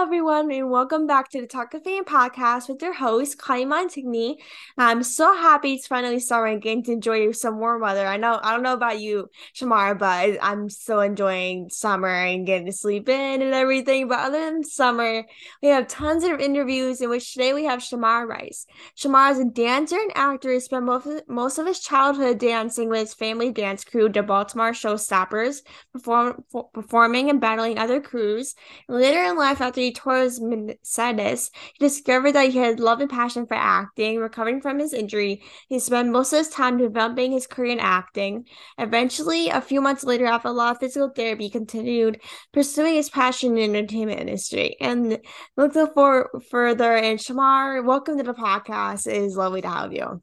Everyone, and welcome back to the Talk of Fame podcast with your host, Kylie Montigney. I'm so happy it's finally summer and getting to enjoy some warm weather. I know, I don't know about you, Shamar, but I'm so enjoying summer and getting to sleep in and everything. But other than summer, we have tons of interviews in which today we have Shamar Rice. Shamar is a dancer and actor who spent most of, most of his childhood dancing with his family dance crew, the Baltimore Showstoppers, perform, performing and battling other crews. Later in life, life after he his meniscus, he discovered that he had love and passion for acting. Recovering from his injury, he spent most of his time developing his career in acting. Eventually, a few months later, after a lot of physical therapy, he continued pursuing his passion in the entertainment industry. And look for further. And Shamar, welcome to the podcast. It is lovely to have you.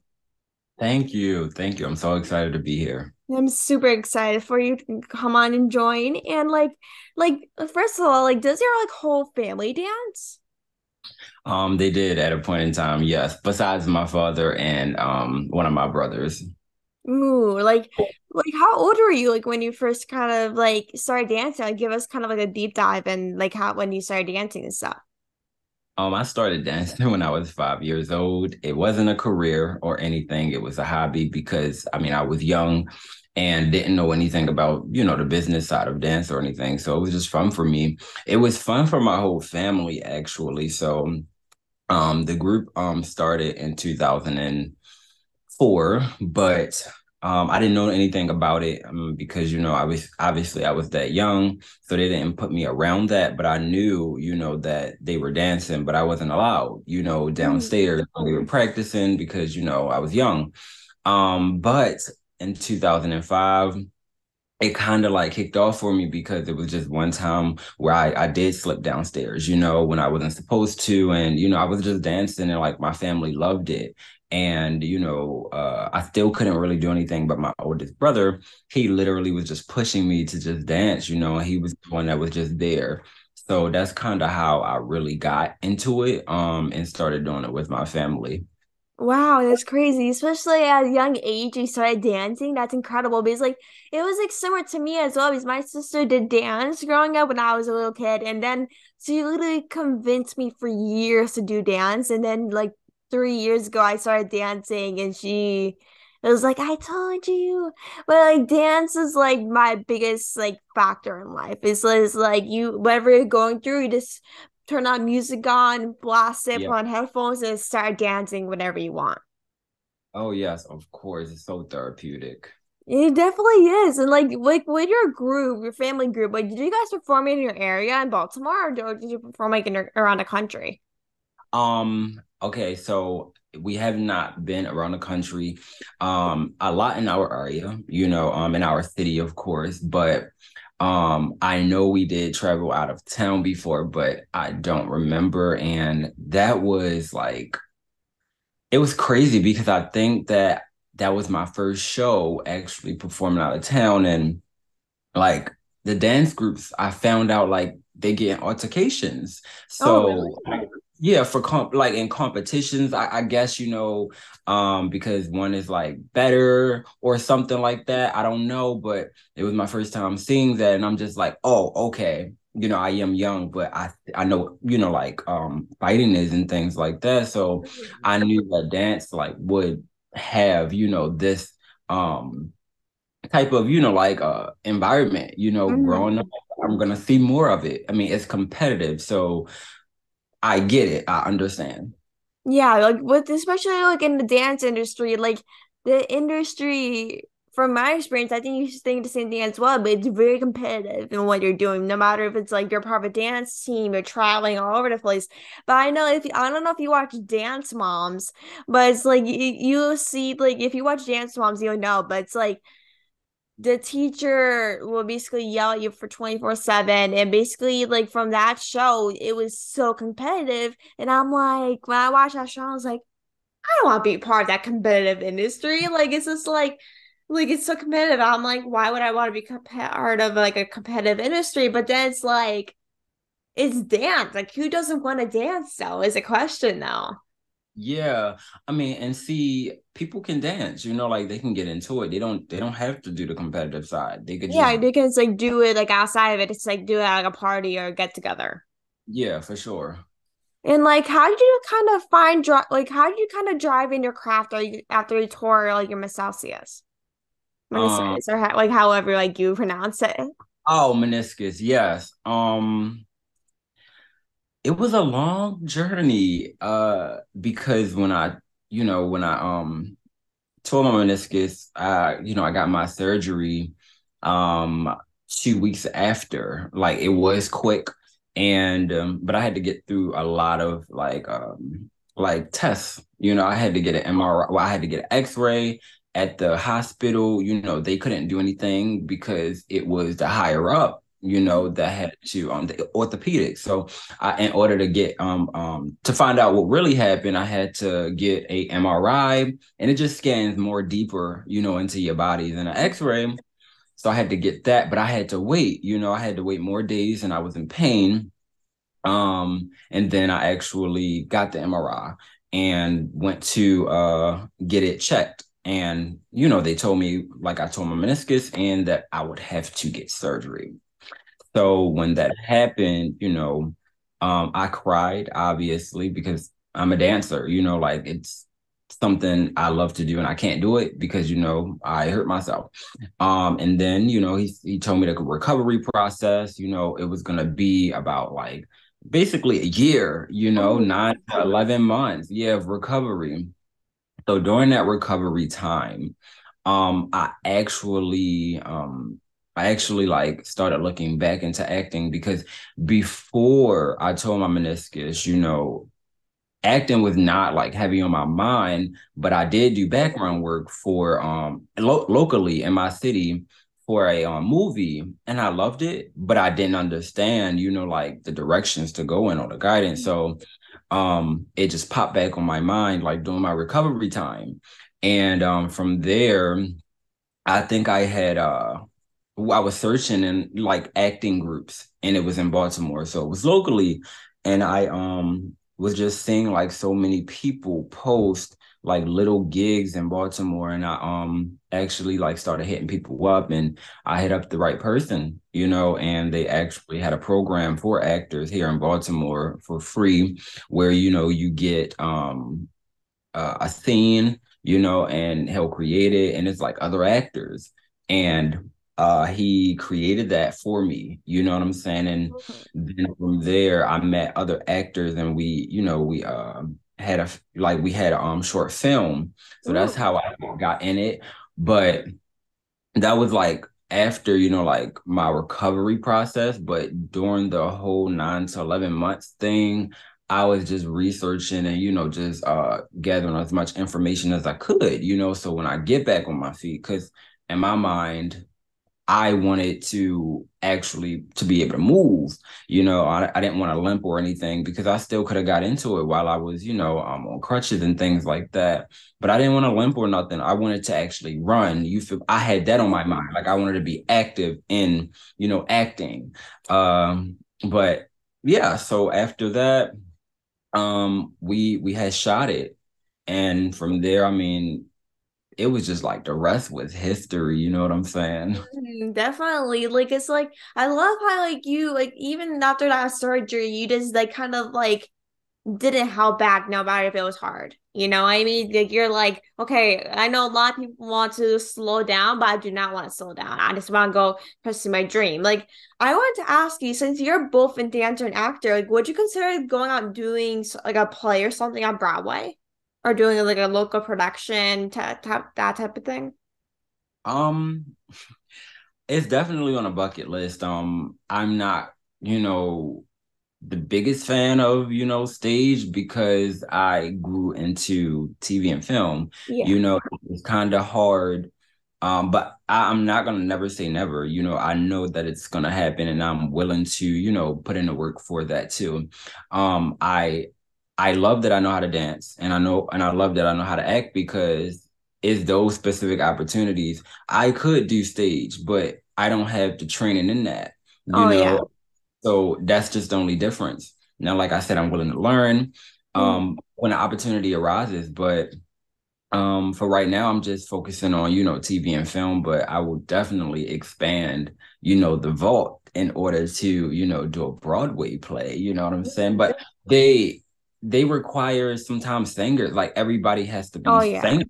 Thank you. Thank you. I'm so excited to be here. I'm super excited for you to come on and join. And like, like first of all, like, does your like whole family dance? Um, they did at a point in time, yes. Besides my father and um one of my brothers. Ooh, like, like how old were you like when you first kind of like started dancing? Like, give us kind of like a deep dive and like how when you started dancing and stuff. Um, I started dancing when I was five years old. It wasn't a career or anything. It was a hobby because I mean I was young and didn't know anything about you know the business side of dance or anything. So it was just fun for me. It was fun for my whole family actually. So um, the group um started in 2004, but um, I didn't know anything about it um, because you know I was obviously I was that young, so they didn't put me around that. But I knew, you know, that they were dancing, but I wasn't allowed, you know, mm. downstairs. Mm-hmm. We were practicing because you know I was young. Um, but in 2005, it kind of like kicked off for me because it was just one time where I, I did slip downstairs, you know, when I wasn't supposed to. And, you know, I was just dancing and like my family loved it and you know uh, i still couldn't really do anything but my oldest brother he literally was just pushing me to just dance you know he was the one that was just there so that's kind of how i really got into it um and started doing it with my family Wow, that's crazy. Especially at a young age, you started dancing. That's incredible because, like, it was like similar to me as well. Because my sister did dance growing up when I was a little kid, and then she literally convinced me for years to do dance. And then, like, three years ago I started dancing and she it was like I told you. But like dance is like my biggest like factor in life. It's, it's like you whatever you're going through, you just turn on music on, blast it, put on headphones, and start dancing whenever you want. Oh yes, of course. It's so therapeutic. It definitely is. And like like with your group, your family group, like did you guys perform in your area in Baltimore or did you perform like in around the country? Um Okay, so we have not been around the country um a lot in our area, you know, um in our city of course, but um I know we did travel out of town before, but I don't remember and that was like it was crazy because I think that that was my first show actually performing out of town and like the dance groups I found out like they get altercations. So oh, really? Yeah for comp like in competitions I, I, guess you know um because one is like better or something like that i don't know but it was my first time seeing that and i'm just like oh okay you know i am young but i i know you know like um fighting is and things like that. So i knew that dance like would have you know this um type of you know like uh environment you know mm-hmm. growing up i'm gonna see more of it. I mean it's competitive so I get it. I understand. Yeah, like with especially like in the dance industry, like the industry from my experience, I think you should think the same thing as well, but it's very competitive in what you're doing, no matter if it's like you're part of a dance team, you're traveling all over the place. But I know if I don't know if you watch Dance Moms, but it's like you, you see like if you watch Dance Moms, you'll know, but it's like the teacher will basically yell at you for 24 7 and basically like from that show it was so competitive and i'm like when i watched that show i was like i don't want to be part of that competitive industry. Like it's just like like it's so competitive. I'm like why would i want to be part of like a competitive industry? But then it's like it's dance. Like who doesn't want to dance though is a question though yeah, I mean, and see, people can dance. You know, like they can get into it. They don't. They don't have to do the competitive side. They could. Yeah, just... they can like do it like outside of it. It's like do it at like a party or get together. Yeah, for sure. And like, how did you kind of find like how did you kind of drive in your craft or after you tore like your meniscus? Um, Meniscus or ha- like however like you pronounce it. oh, meniscus, yes. Um, it was a long journey. Uh, because when I, you know, when I um tore my meniscus, I, you know, I got my surgery um two weeks after. Like it was quick and um, but I had to get through a lot of like um like tests. You know, I had to get an MRI, well, I had to get an X-ray at the hospital. You know, they couldn't do anything because it was the higher up, you know, that had to um the orthopedic. So I in order to get um um to find out what really happened, I had to get a MRI and it just scans more deeper, you know, into your body than an X-ray. So I had to get that, but I had to wait, you know, I had to wait more days and I was in pain. Um, and then I actually got the MRI and went to uh get it checked. And you know, they told me like I told my meniscus and that I would have to get surgery. So when that happened, you know, um, I cried obviously because I'm a dancer, you know, like it's something I love to do and I can't do it because you know I hurt myself. Um, and then you know he he told me the recovery process. You know it was gonna be about like basically a year. You know Oh, nine to eleven months. Yeah, of recovery. So during that recovery time, um, I actually um I actually like started looking back into acting because before I told my meniscus, you know, acting was not like heavy on my mind, but I did do background work for um lo- locally in my city for a um, movie and I loved it, but I didn't understand, you know, like the directions to go in or the guidance. So um it just popped back on my mind like during my recovery time. And um from there, I think I had uh I was searching in like acting groups and it was in Baltimore. So it was locally. And I um was just seeing like so many people post like little gigs in Baltimore. And I um actually like started hitting people up and I hit up the right person, you know, and they actually had a program for actors here in Baltimore for free where, you know, you get um uh, a scene, you know, and he'll create it, and it's like other actors, and uh, he created that for me. You know what I'm saying? And then from there, I met other actors, and we, you know, we uh, had a like we had a um short film, so that's how I got in it. But that was like after you know like my recovery process but during the whole 9 to 11 months thing i was just researching and you know just uh gathering as much information as i could you know so when i get back on my feet because in my mind I wanted to actually to be able to move. You know, I, I didn't want to limp or anything because I still could have got into it while I was, you know, um, on crutches and things like that. But I didn't want to limp or nothing. I wanted to actually run. You feel I had that on my mind. Like I wanted to be active in, you know, acting. Um, but yeah, so after that, um, we we had shot it. And from there, I mean, it was just like the rest was history, you know what I'm saying? Mhm, Definitely. Like it's like I love how like you like even after that surgery, you just like kind of like didn't hold back no matter if it was hard. You know I mean? Like you're like, okay, I know a lot of people want to slow down, but I do not want to slow down. I just want to go pursue my dream. Like I wanted to ask you, since you're both a dancer and actor, like would you consider going out doing like a play or something on Broadway? Or doing like a local production, ta- that type of thing? Um, it's definitely on a bucket list. Um, I'm not, you know, the biggest fan of, you know, stage because I grew into TV and film. Yeah. You know, it's kind of hard. Um, but I, I'm not gonna never say never. You know, I know that it's gonna happen and I'm willing to, you know, put in the work for that too. Um, I I love that I know how to dance and I know and I love that I know how to act because it's those specific opportunities. I could do stage, but I don't have the training in that, you Oh yeah. know. So that's just the only difference. Now, like I said, I'm willing to learn Mhm. um when the opportunity arises, but um, for right now, I'm just focusing on, you know, TV and film, but I will definitely expand, you know, the vault in order to, you know, do a Broadway play. You know what I'm saying? But they they require sometimes singers. Like everybody has to be oh, yeah. singer,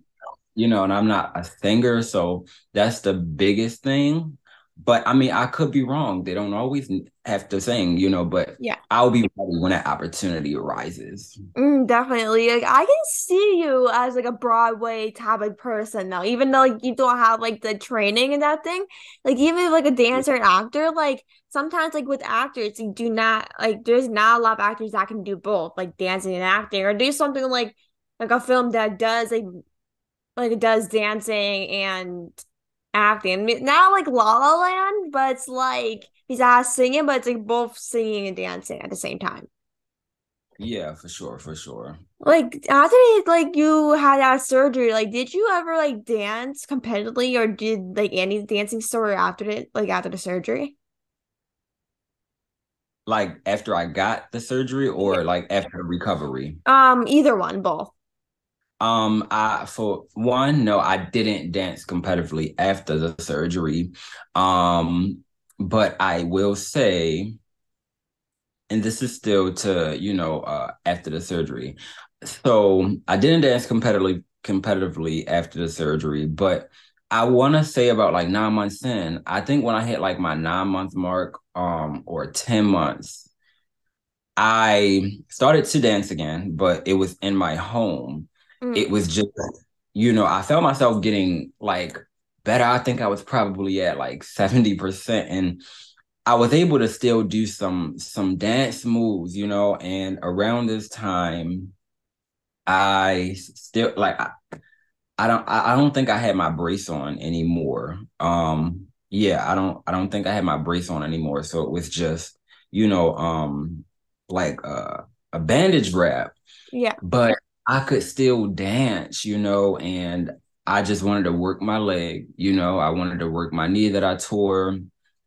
you know, and I'm not a singer, so that's the biggest thing but I mean, I could be wrong. They don't always have to sing, you know, but yeah, I'll be ready when that opportunity arises. Mm, definitely. Like I can see you as like a Broadway type of person though, even though like you don't have like the training and that thing. Like even if, like a dancer and actor, like sometimes like with actors, you do not like there's not a lot of actors that can do both, like dancing and acting, or do something like like a film that does like like it does dancing and acting. Not like La La Land, but it's like he's not singing, but it's like both singing and dancing at the same time. Yeah, for sure, for sure. Like after like you had that surgery, like did you ever like dance competitively or did like any dancing story after it, like after the surgery? Like after I got the surgery or like after recovery? Um, either one, both. Um, I for one, no, I didn't dance competitively after the surgery. Um, but I will say, and this is still to you know uh, after the surgery. So I didn't dance competitively competitively after the surgery, but I want to say about like nine months in, I think when I hit like my nine month mark, um, or ten months, I started to dance again, but it was in my home Mm. It was just, you know, I felt myself getting like better. I think I was probably at like 70%. And I was able to still do some some dance moves, you know, and around this time, I still like I, I don't I, I don't think I had my brace on anymore. Um yeah, I don't I don't think I had my brace on anymore. So it was just, you know, um like uh, a bandage wrap. Yeah. But I could still dance, you know, and I just wanted to work my leg, you know, I wanted to work my knee that I tore.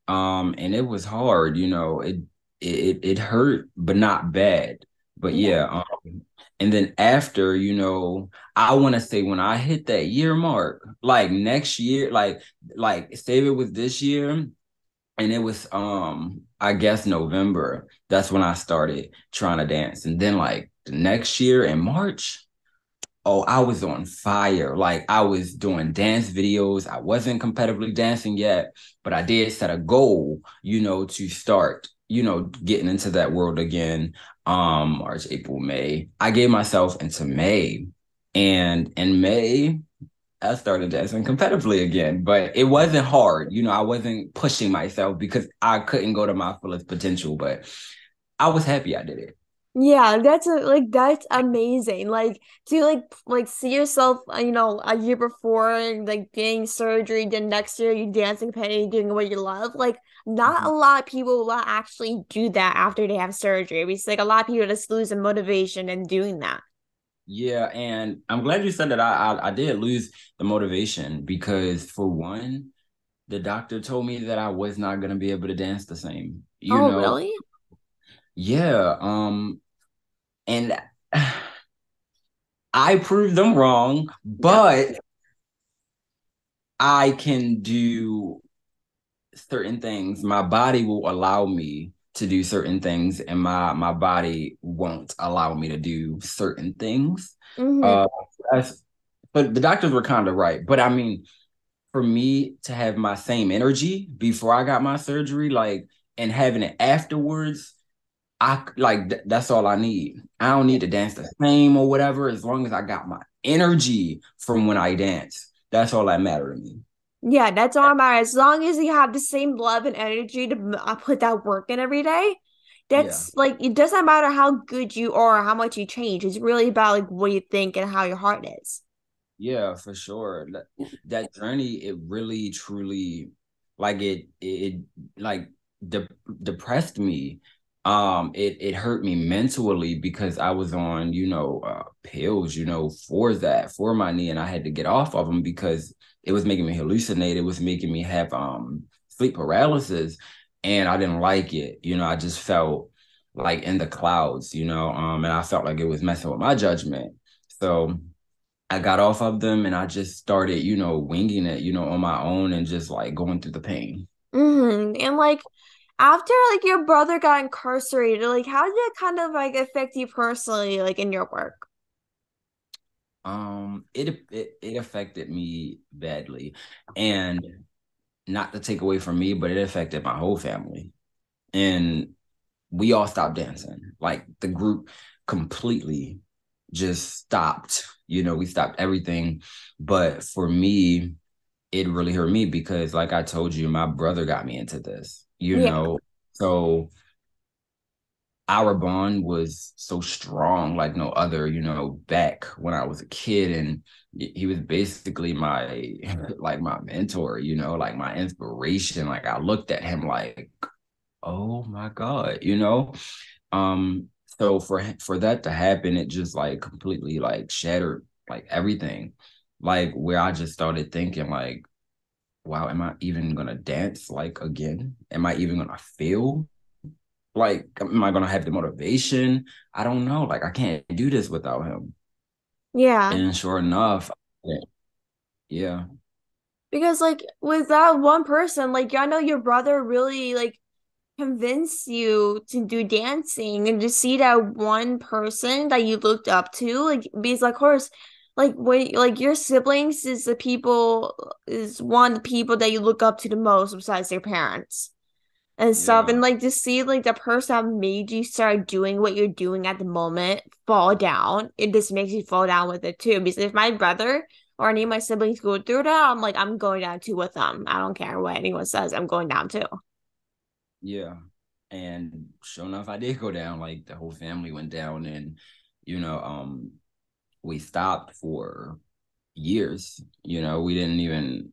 Um, and it was hard, you know, it it it hurt, but not bad. But yeah, um, and then after, you know, I want to say when I hit that year mark, like next year, like like save it with this year, and it was um I guess November. That's when I started trying to dance, and then like the next year in March, oh, I was on fire. Like I was doing dance videos. I wasn't competitively dancing yet, but I did set a goal, you know, to start, you know, getting into that world again. Um, March, April, May. I gave myself into May. And in May, I started dancing competitively again, but it wasn't hard. You know, I wasn't pushing myself because I couldn't go to my fullest potential, but I was happy I did it. Yeah, that's a, like that's amazing. Like to like like see yourself, uh, you know, a year before and, like getting surgery, then next year you dancing penny, doing what you love. Like not mm-hmm. a lot of people will actually do that after they have surgery. It's like a lot of people just lose the motivation in doing that. Yeah, and I'm glad you said that. I, I I did lose the motivation because for one, the doctor told me that I was not gonna be able to dance the same. You oh, know, really? Yeah. Um, and I proved them wrong, but I can do certain things. My body will allow me to do certain things, and my my body won't allow me to do certain things. Mm-hmm. Uh, but the doctors were kind of right. But I mean, for me to have my same energy before I got my surgery, like and having it afterwards, I like th- that's all I need. I don't need to dance the same or whatever, as long as I got my energy from when I dance. That's all that matter to me. Yeah, that's all that matters. As long as you have the same love and energy to uh, put that work in every day, that's yeah. like it doesn't matter how good you are, how much you change. It's really about like what you think and how your heart is. Yeah, for sure. That journey, it really, truly, like it, it, like de- depressed me um it it hurt me mentally because i was on you know uh, pills you know for that for my knee and i had to get off of them because it was making me hallucinate it was making me have um sleep paralysis and i didn't like it you know i just felt like in the clouds you know um and i felt like it was messing with my judgment so I got off of them and I just started, you know, winging it, you know, on my own and just like going through the pain. Mm-hmm. And like after like your brother got incarcerated, like how did it kind of like affect you personally, like in your work? Um, it it it affected me badly, and not to take away from me, but it affected my whole family, and we all stopped dancing. Like the group completely just stopped. You know, we stopped everything. But for me, it really hurt me because, like I told you, my brother got me into this. You yeah. know, so our bond was so strong like no other you know back when i was a kid and he was basically my like my mentor you know like my inspiration. Like i looked at him like oh my god you know? Um so for for that to happen it just like completely like shattered like everything. Like where i just started thinking like wow am i even gonna dance like again? Am i even gonna feel like am i gonna have the motivation? I don't know like i can't do this without him. Yeah. And sure enough yeah. Because like with that one person like i know your brother really like convinced you to do dancing and to see that one person that you looked up to like because like of course like when like your siblings is the people is one of the people that you look up to the most besides your parents and stuff yeah. and like to see like the person that made you start doing what you're doing at the moment fall down it just makes you fall down with it too because if my brother or any of my siblings go through that i'm like i'm going down too with them. I don't care what anyone says i'm going down too. Yeah. And sure enough i did go down like the whole family went down and you know um we stopped for years you know we didn't even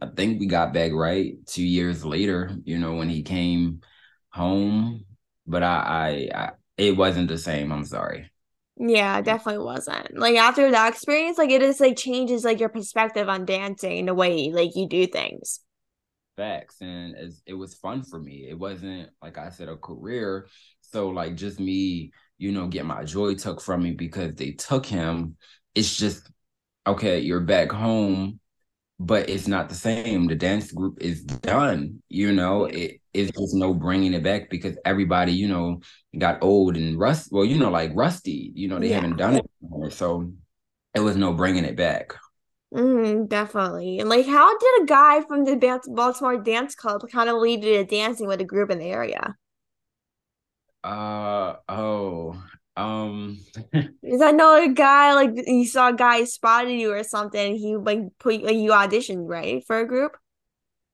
I think we got back right two years later, you know, when he came home. But I, I, I it wasn't the same. I'm sorry. Yeah, definitely wasn't. Like after that experience, like it just like changes like your perspective on dancing, the way like you do things. Facts, and it was fun for me. It wasn't like I said a career. So like just me, you know, get my joy took from me because they took him. It's just okay. You're back home but it's not the same. The dance group is done. You know, it is just no bringing it back because everybody, you know, got old and rust. Well, you know, like rusty. You know, they yeah. haven't done it anymore, so it was no bringing it back. Mm, definitely. And like, how did a guy from the Baltimore Dance Club kind of lead to dancing with a group in the area? Uh oh, um, because I know a guy like you saw a guy spotted you or something. He like put like, you auditioned right for a group.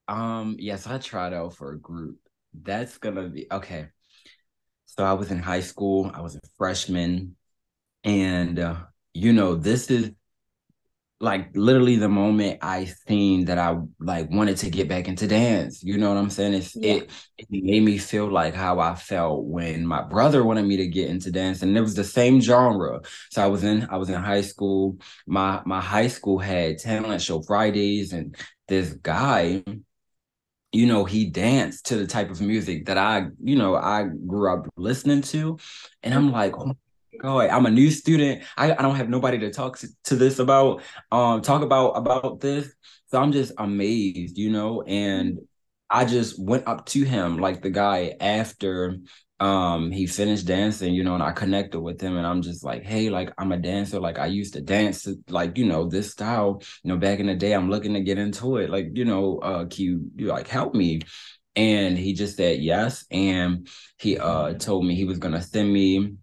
Um, yes, I tried out for a group. That's gonna be okay. So I was in high school. I was a freshman, and uh, you know this is like literally the moment I seen that I like wanted to get back into dance. You know what I'm saying? It's yeah. it it made me feel like how I felt when my brother wanted me to get into dance. And it was the same genre. So I was in I was in high school. My my high school had talent show Fridays and this guy you know he danced to the type of music that i you know i grew up listening to and i'm like oh God, I'm a new student. I, I don't have nobody to talk to, to this about, um, talk about about this. So I'm just amazed, you know, and I just went up to him like the guy after um he finished dancing, you know, and I connected with him and I'm just like, hey, like I'm a dancer, like I used to dance like, you know, this style, you know, back in the day, I'm looking to get into it. Like, you know, uh can you, you like help me? And he just said yes. And he uh told me he was gonna send me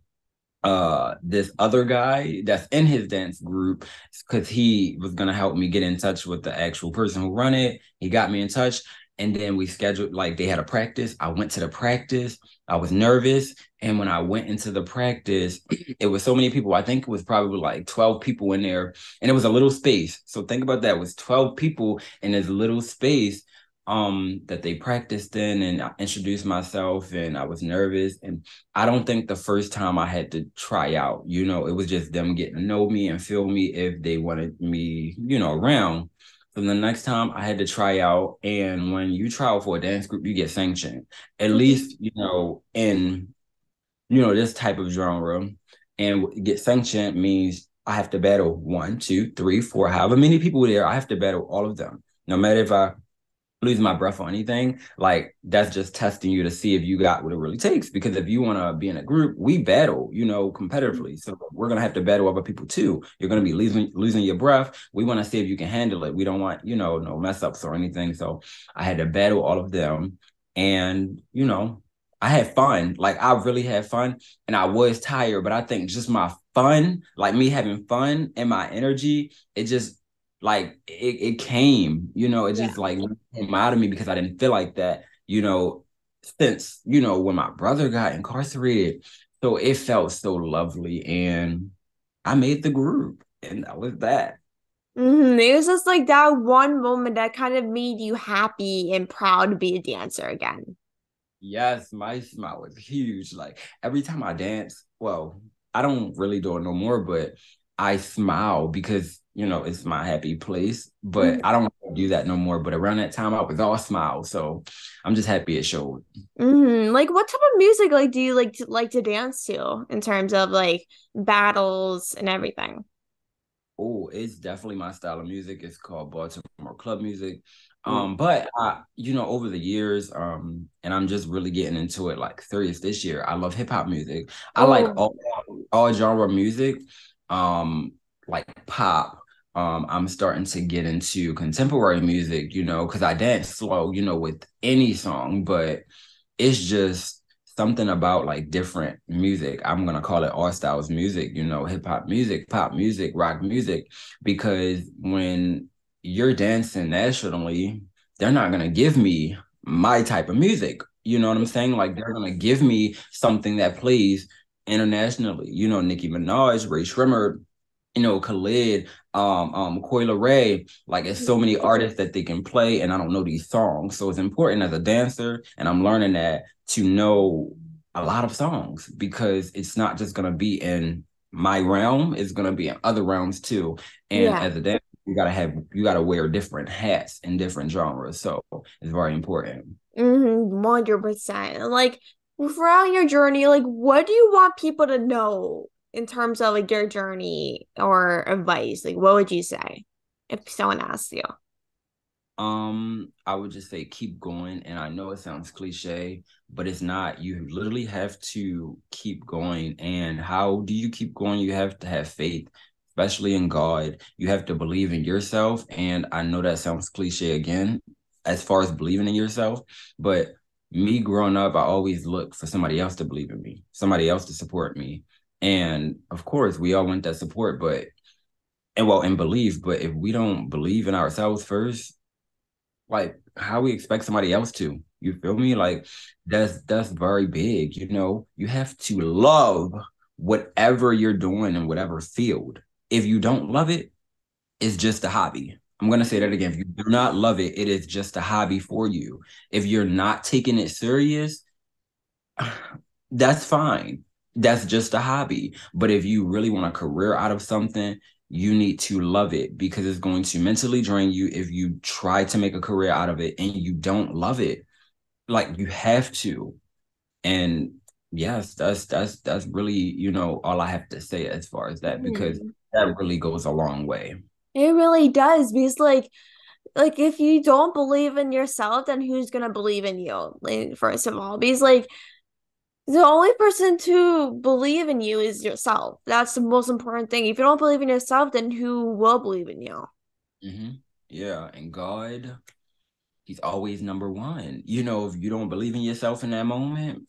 uh this other guy that's in his dance group because he was gonna help me get in touch with the actual person who run it. He got me in touch, and then we scheduled like they had a practice. I went to the practice. I was nervous, and when I went into the practice, it was so many people. I think it was probably like twelve people in there, and it was a little space. So think about that. It was twelve people in this little space um that they practiced in and I introduced myself and I was nervous and I don't think the first time I had to try out you know it was just them getting to know me and feel me if they wanted me you know around so the next time I had to try out and when you try out for a dance group you get sanctioned at mm-hmm. least you know in you know this type of genre and get sanctioned means I have to battle one, two, three, four, however many people there. I have to battle all of them. No matter if I lose my breath or anything, like that's just testing you to see if you got what it really takes. Because if you want to be in a group, we battle, you know, competitively. Mm-hmm. So we're gonna have to battle other people too. You're gonna be losing losing your breath. We want to see if you can handle it. We don't want, you know, no mess ups or anything. So I had to battle all of them. And, you know, I had fun. Like I really had fun and I was tired, but I think just my fun, like me having fun and my energy, it just like it, it came, you know, it just yeah. like came out of me because I didn't feel like that, you know, since, you know, when my brother got incarcerated. So it felt so lovely. And I made the group and that was that. Mm-hmm. It was just like that one moment that kind of made you happy and proud to be a dancer again. Yes, my smile was huge. Like every time I dance, well, I don't really do it no more, but I smile because you know it's my happy place. But mm-hmm. I don't do that no more. But around that time, I was all smiles, so I'm just happy it showed. Mm-hmm. Like, what type of music like do you like to like to dance to in terms of like battles and everything? Oh, it's definitely my style of music. It's called Baltimore club music. Mm. Um, but I, you know, over the years, um, and I'm just really getting into it like serious this year. I love hip hop music. I like oh. all all genre music, um, like pop. Um, I'm starting to get into contemporary music, you know, because I dance slow, you know, with any song, but it's just something about like different music. I'm gonna call it all styles music, you know, hip hop music, pop music, rock music, because when you're dancing nationally, they're not gonna give me my type of music. You know what I'm saying? Like they're gonna give me something that plays internationally. You know, Nicki Minaj, Rae Sremmurd, you know, Khalid, um, um, Coi Leray, like it's so many artists that they can play, and I don't know these songs. So it's important as a dancer, and I'm learning that to know a lot of songs because it's not just gonna be in my realm, it's gonna be in other realms too. And yeah. as a dancer, you gotta have you gotta wear different hats in different genres. So it's very important. Mm-hmm, 100%. Like throughout your journey, like what do you want people to know in terms of like your journey or advice? Like what would you say if someone asks you? Um, I would just say keep going. And I know it sounds cliche, but it's not. You literally have to keep going. And how do you keep going? You have to have faith especially in God. You have to believe in yourself. And I know that sounds cliche again, as far as believing in yourself, but me growing up, I always looked for somebody else to believe in me, somebody else to support me. And of course, we all want that support, but and well, and believe, but if we don't believe in ourselves first, like how we expect somebody else to, you feel me? Like that's that's very big. You know, you have to love whatever you're doing in whatever field if you don't love it, it's just a hobby. I'm going to say that again. If you do not love it, it is just a hobby for you. If you're not taking it serious, that's fine. That's just a hobby. But if you really want a career out of something, you need to love it because it's going to mentally drain you if you try to make a career out of it and you don't love it. Like you have to. And yes, that's that's that's really, you know, all I have to say as far as that because mm that really goes a long way. It really does because like like if you don't believe in yourself, then who's gonna believe in you? Like, first of all, because like the only person to believe in you is yourself. That's the most important thing. If you don't believe in yourself, then who will believe in you? Mm-hmm. Yeah, and God, He's always number one. You know, if you don't believe in yourself in that moment,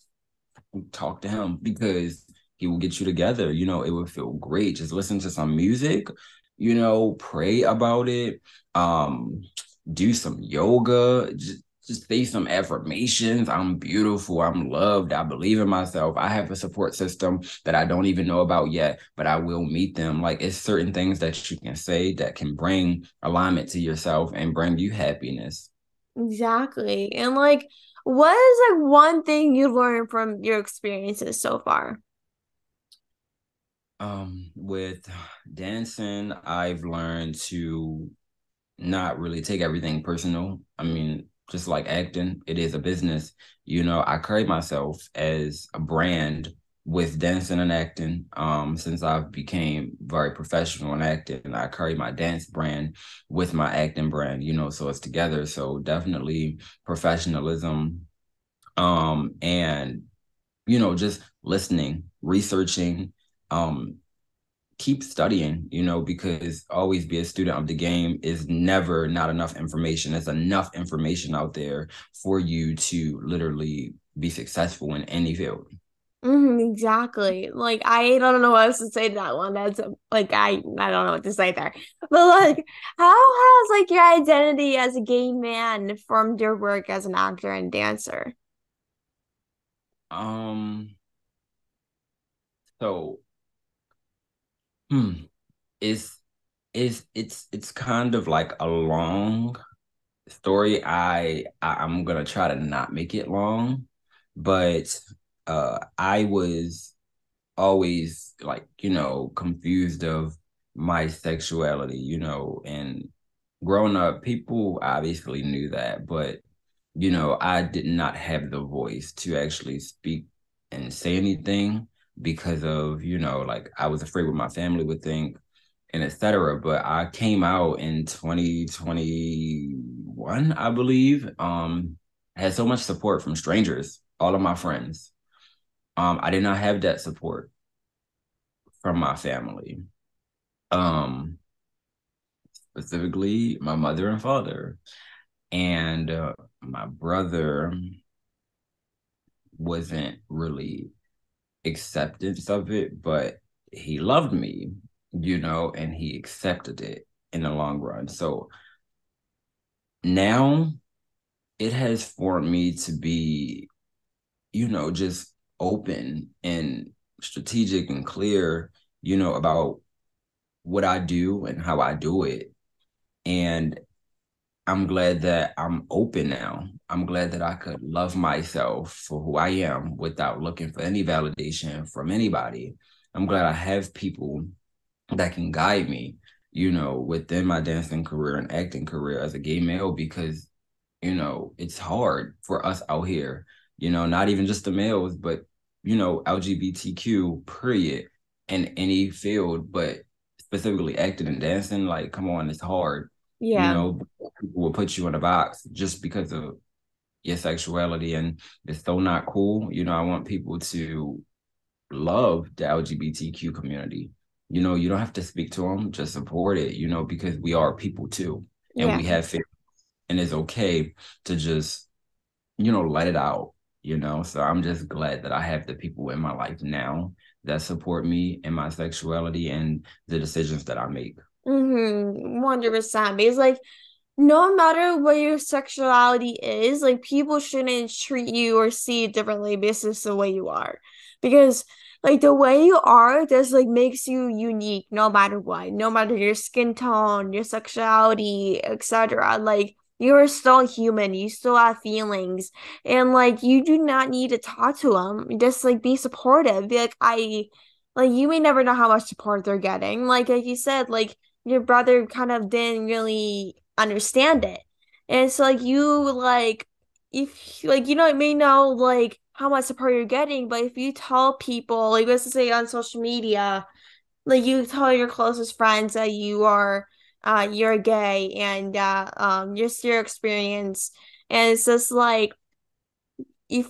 talk to Him because he will get you together. You know, it would feel great. Just listen to some music, you know, pray about it, um, do some yoga, just, just say some affirmations. I'm beautiful. I'm loved. I believe in myself. I have a support system that I don't even know about yet, but I will meet them. Like it's certain things that you can say that can bring alignment to yourself and bring you happiness. Exactly. And like, what is like one thing you learned from your experiences so far? Um, with dancing, I've learned to not really take everything personal. I mean, just like acting, it is a business. You know, I carry myself as a brand with dancing and acting. Um, since I've became very professional in acting, I carry my dance brand with my acting brand, you know, so it's together. So definitely professionalism, um, and you know, just listening, researching, um, keep studying, you know, because always be a student of the game is never not enough information. There's enough information out there for you to literally be successful in any field. Mm-hmm, exactly. Like I don't know what else to say to that one. That's like I I don't know what to say there. But like, how has like your identity as a gay man formed your work as an actor and dancer? Um. So, hmm, it's it's it's it's kind of like a long story. I, I I'm gonna try to not make it long, but uh, I was always like, you know, confused of my sexuality, you know, and growing up, people obviously knew that, but you know, I did not have the voice to actually speak and say anything because of, you know, like I was afraid what my family would think and etc. But I came out in 2021, I believe. Um, I had so much support from strangers, all of my friends um, I did not have that support from my family. Um, specifically my mother and father. And uh, my brother wasn't really acceptance of it, but he loved me, you know, and he accepted it in the long run. So now it has formed me to be, you know, just open and strategic and clear, you know, about what I do and how I do it. And I'm glad that I'm open now. I'm glad that I could love myself for who I am without looking for any validation from anybody. I'm glad I have people that can guide me, you know, within my dancing career and acting career as a gay male because, you know, it's hard for us out here, you know, not even just the males, but you know, LGBTQ period in any field, but specifically acting and dancing, like, come on, it's hard. Yeah. You know, people will put you in a box just because of your sexuality and it's so not cool. You know, I want people to love the LGBTQ community. You know, you don't have to speak to them, just support it, you know, because we are people too. And yeah. we have feelings. And it's okay to just, you know, let it out you know so i'm just glad that i have the people in my life now that support me in my sexuality and the decisions that i make mm-hmm 100% because like no matter what your sexuality is like people shouldn't treat you or see it differently on the way you are because like the way you are just like makes you unique no matter what no matter your skin tone your sexuality etc like you are still human. You still have feelings. And like you do not need to talk to them. Just like be supportive. Be like I like you may never know how much support they're getting. Like like you said, like your brother kind of didn't really understand it. And so like you like if like you know it may know like how much support you're getting, but if you tell people like let's say on social media, like you tell your closest friends that you are uh, you're gay and uh, um, just your experience. And it's just like, if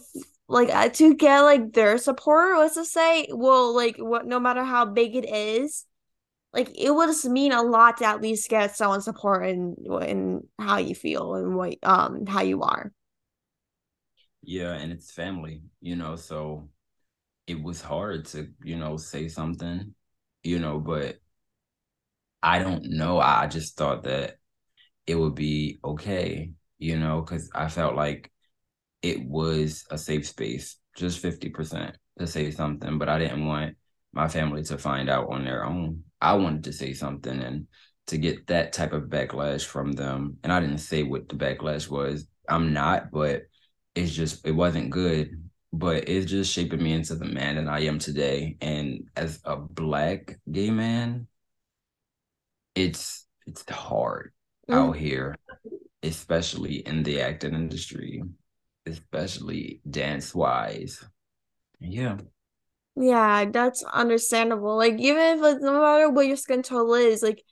like uh, to get like their support, let's just say, well, like what, no matter how big it is, like it would mean a lot to at least get someone support and in how you feel and what um how you are. Yeah, and it's family, you know, so it was hard to, you know, say something, you know, but I don't know. I just thought that it would be okay, you know, because I felt like it was a safe space, just 50% to say something, but I didn't want my family to find out on their own. I wanted to say something and to get that type of backlash from them. And I didn't say what the backlash was. I'm not, but it's just, it wasn't good. But it's just shaping me into the man that I am today. And as a black gay man, it's it's hard mm. out here, especially in the acting industry, especially dance wise. Yeah. Yeah, that's understandable. Like even if like, no matter what your skin tone is, like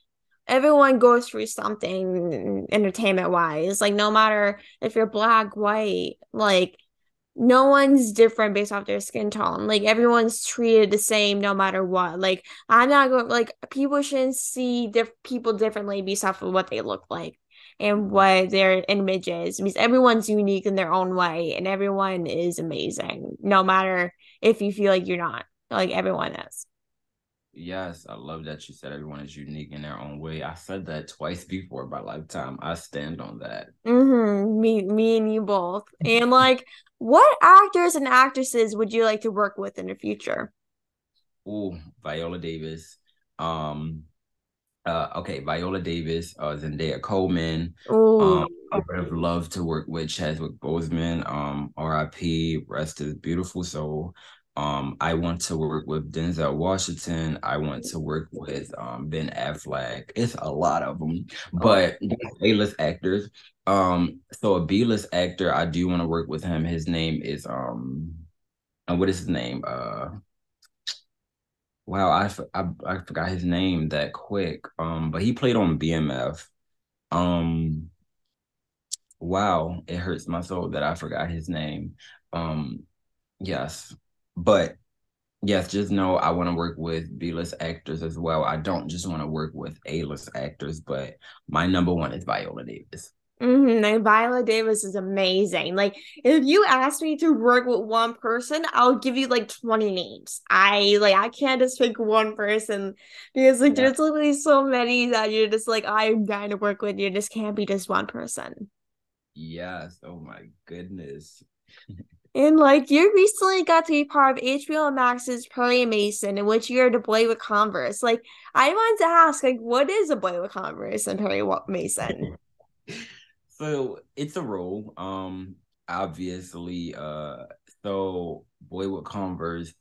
everyone goes through something entertainment wise. Like no matter if you're black, white, like no one's different based off their skin tone. Like everyone's treated the same no matter what. Like I'm not going like people shouldn't see diff- people differently based off of what they look like and what their image is because everyone's unique in their own way and everyone is amazing no matter if you feel like you're not like everyone is Yes, I love that you said everyone is unique in their own way. I said that twice before by lifetime. I stand on that. mm-hmm. me me and you both and like what actors and actresses would you like to work with in the future Ooh, Viola Davis. Um, uh, okay, Viola Davis, uh, Zendaya Coleman. Um, I would have loved to work with Chadwick Boseman. Um, R.I.P. Rest his beautiful soul. Um, I want to work with Denzel Washington. I want to work with um Ben Affleck. It's a lot of them, but A-list actors. Um, so a B-list actor, I do want to work with him. His name is um, and what is his name? Uh, wow, I, I, I forgot his name that quick. Um, but he played on BMF. Um, wow, it hurts my soul that I forgot his name. Um, yes, but yes, just know I want to work with B-list actors as well. I don't just want to work with A-list actors, but my number one is Viola Davis. Mm-hmm. And Viola Davis is amazing. Like, if you ask me to work with one person, I'll give you like 20 names. I like I can't just pick one person because like Yeah. there's literally so many that you're just like, I'm dying to work with. You just can't be just one person. Yes. Oh my goodness. And like you recently got to be part of HBO Max's Perry Mason, in which you're the boy with Converse. Like, I wanted to ask, like, what is a boy with Converse and Perry Mason? So it's a role. Um, obviously, uh, so Boy with Converse,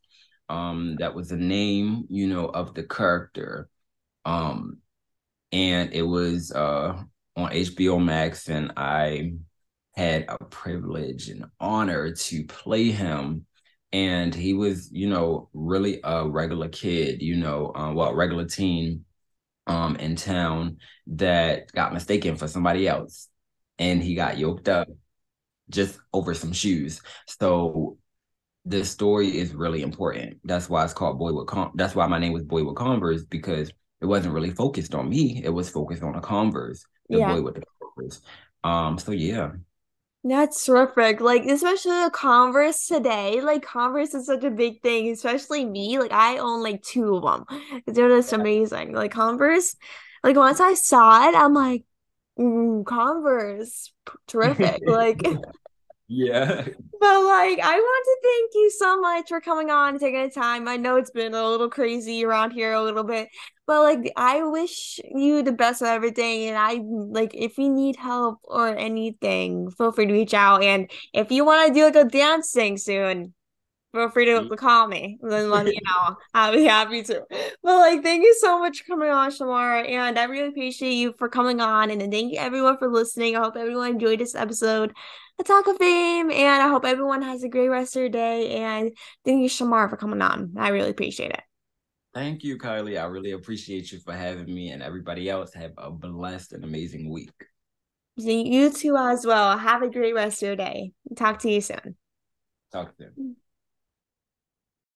um, that was the name, you know, of the character. Um, and it was uh on HBO Max, and I had a privilege and honor to play him. And he was, you know, really a regular kid, you know, uh, well, regular teen um in town that got mistaken for somebody else and he got yoked up just over some shoes. So the story is really important. That's why it's called Boy with Con- that's why my name was Boy with Converse because it wasn't really focused on me. It was focused on a Converse, the Yeah. boy with the Converse. Um so yeah. That's terrific. Like, especially the Converse today. Like, Converse is such a big thing, especially me. Like, I own like two of them. They're just amazing. Like, Converse, like, once I saw it, I'm like, mm, Converse, terrific. Like, yeah. but like, I want to thank you so much for coming on and taking the time. I know it's been a little crazy around here a little bit, but like, I wish you the best of everything. And I like, if you need help or anything, feel free to reach out. And if you want to do like a dance thing soon, feel free to mm. call me. Then let me know. I'll be happy to. But like, thank you so much for coming on, Shamar. And I really appreciate you for coming on. And then thank you everyone for listening. I hope everyone enjoyed this episode of Talk of Fame. And I hope everyone has a great rest of your day. And thank you, Shamar, for coming on. I really appreciate it. Thank you, Kylie. I really appreciate you for having me and everybody else. Have a blessed and amazing week. You too as well. Have a great rest of your day. Talk to you soon. Talk to them.